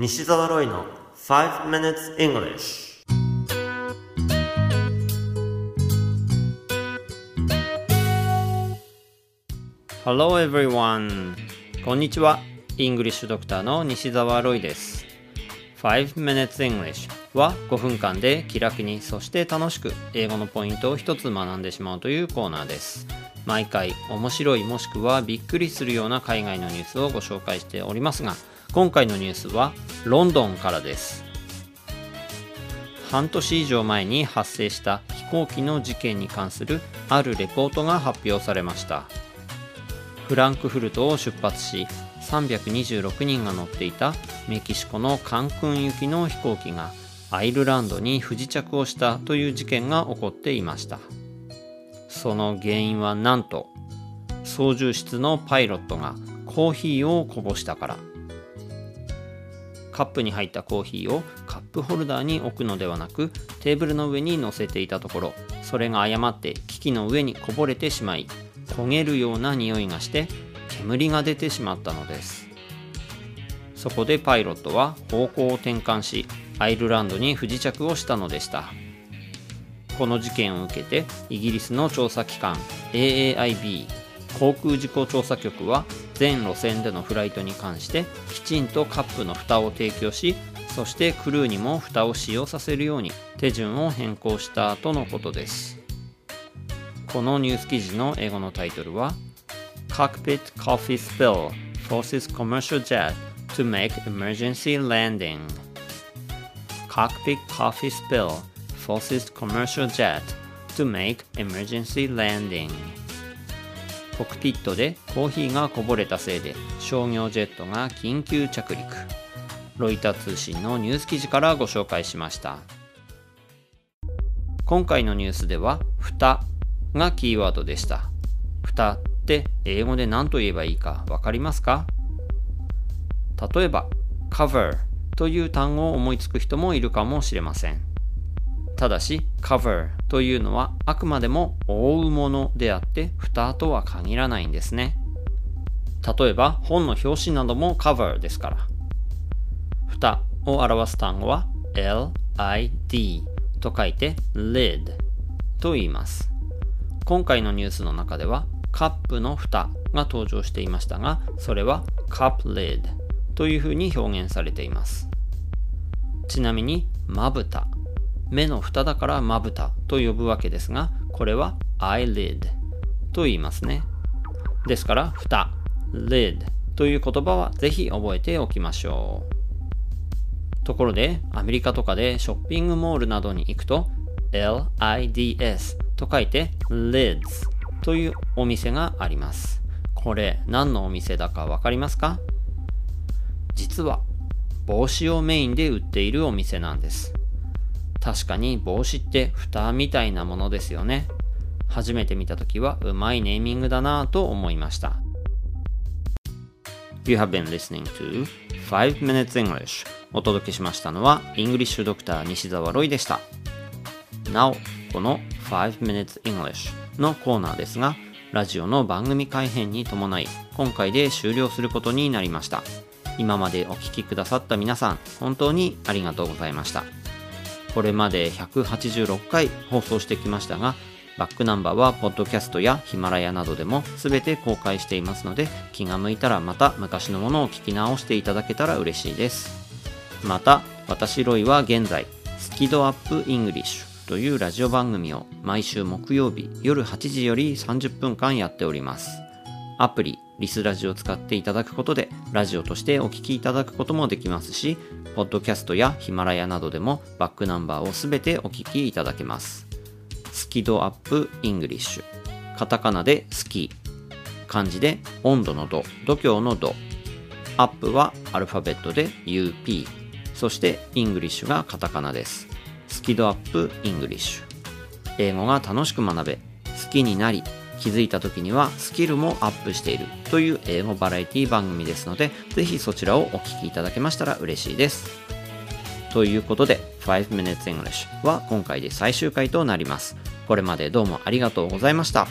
西澤ロイの5 minutes English Hello everyone. こんにちは。イングリッシュドクターの西澤ロイです。5 minutes English は5分間で気楽にそして楽しく英語のポイントを一つ学んでしまうというコーナーです。毎回面白いもしくはびっくりするような海外のニュースをご紹介しておりますが今回のニュースはロンドンからです。半年以上前に発生した飛行機の事件に関するあるレポートが発表されました。フランクフルトを出発し326人が乗っていたメキシコのカンクン行きの飛行機がアイルランドに不時着をしたという事件が起こっていました。その原因はなんと操縦室のパイロットがコーヒーをこぼしたから。カップに入ったコーヒーをカップホルダーに置くのではなくテーブルの上に乗せていたところそれが誤って機器の上にこぼれてしまい焦げるような匂いがして煙が出てしまったのです。そこでパイロットは方向を転換しアイルランドに不時着をしたのでした。この事件を受けてイギリスの調査機関 AAIB 航空事故調査局は全路線でのフライトに関してきちんとカップの蓋を提供しそしてクルーにも蓋を使用させるように手順を変更したとのことですこのニュース記事の英語のタイトルは Cockpit Coffee Spill Forces Commercial Jet to Make Emergency Landing Cockpit Coffee Spill Forces Commercial Jet to Make Emergency Landing コクピットでコーヒーがこぼれたせいで商業ジェットが緊急着陸。ロイター通信のニュース記事からご紹介しました。今回のニュースでは「蓋」がキーワードでした。蓋って英語で何と言えばいいか分かりますか？例えば cover という単語を思いつく人もいるかもしれません。ただし cover というのはあくまでも覆うものであって蓋とは限らないんですね。例えば本の表紙なども cover ですから。蓋を表す単語は lid と書いて lid と言います。今回のニュースの中ではカップの蓋が登場していましたがそれは cup lid というふうに表現されています。ちなみにまぶた目の蓋だからまぶたと呼ぶわけですが、これは eyelid と言いますね。ですから、蓋、lid という言葉はぜひ覚えておきましょう。ところで、アメリカとかでショッピングモールなどに行くと、lids と書いて lids というお店があります。これ何のお店だかわかりますか？実は帽子をメインで売っているお店なんです。確かに帽子って蓋みたいなものですよね。初めて見た時はうまいネーミングだなぁと思いました。You have been listening to 5 Minutes English お届けしましたのはイングリッシュドクター西澤ロイでした。なお、この5 Minutes English のコーナーですが、ラジオの番組改編に伴い、今回で終了することになりました。今までお聴きくださった皆さん、本当にありがとうございました。これまで186回放送してきましたが、バックナンバーはポッドキャストやヒマラヤなどでも全て公開していますので、気が向いたらまた昔のものを聞き直していただけたら嬉しいです。また、私ロイは現在、スキドアップイングリッシュというラジオ番組を毎週木曜日夜8時より30分間やっております。アプリ、リスラジを使っていただくことで、ラジオとしてお聴きいただくこともできますし、ポッドキャストやヒマラヤなどでもバックナンバーをすべてお聞きいただけます。スキドアップイングリッシュ。カタカナでスキー。漢字で温度の度、度胸の度。アップはアルファベットで UP。そしてイングリッシュがカタカナです。スキ度アップイングリッシュ。英語が楽しく学べ、好きになり、気づいた時にはスキルもアップしているという英語バラエティ番組ですので、ぜひそちらをお聞きいただけましたら嬉しいです。ということで、5 Minutes English は今回で最終回となります。これまでどうもありがとうございました。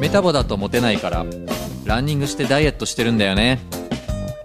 メタボだとモテないからランニングしてダイエットしてるんだよね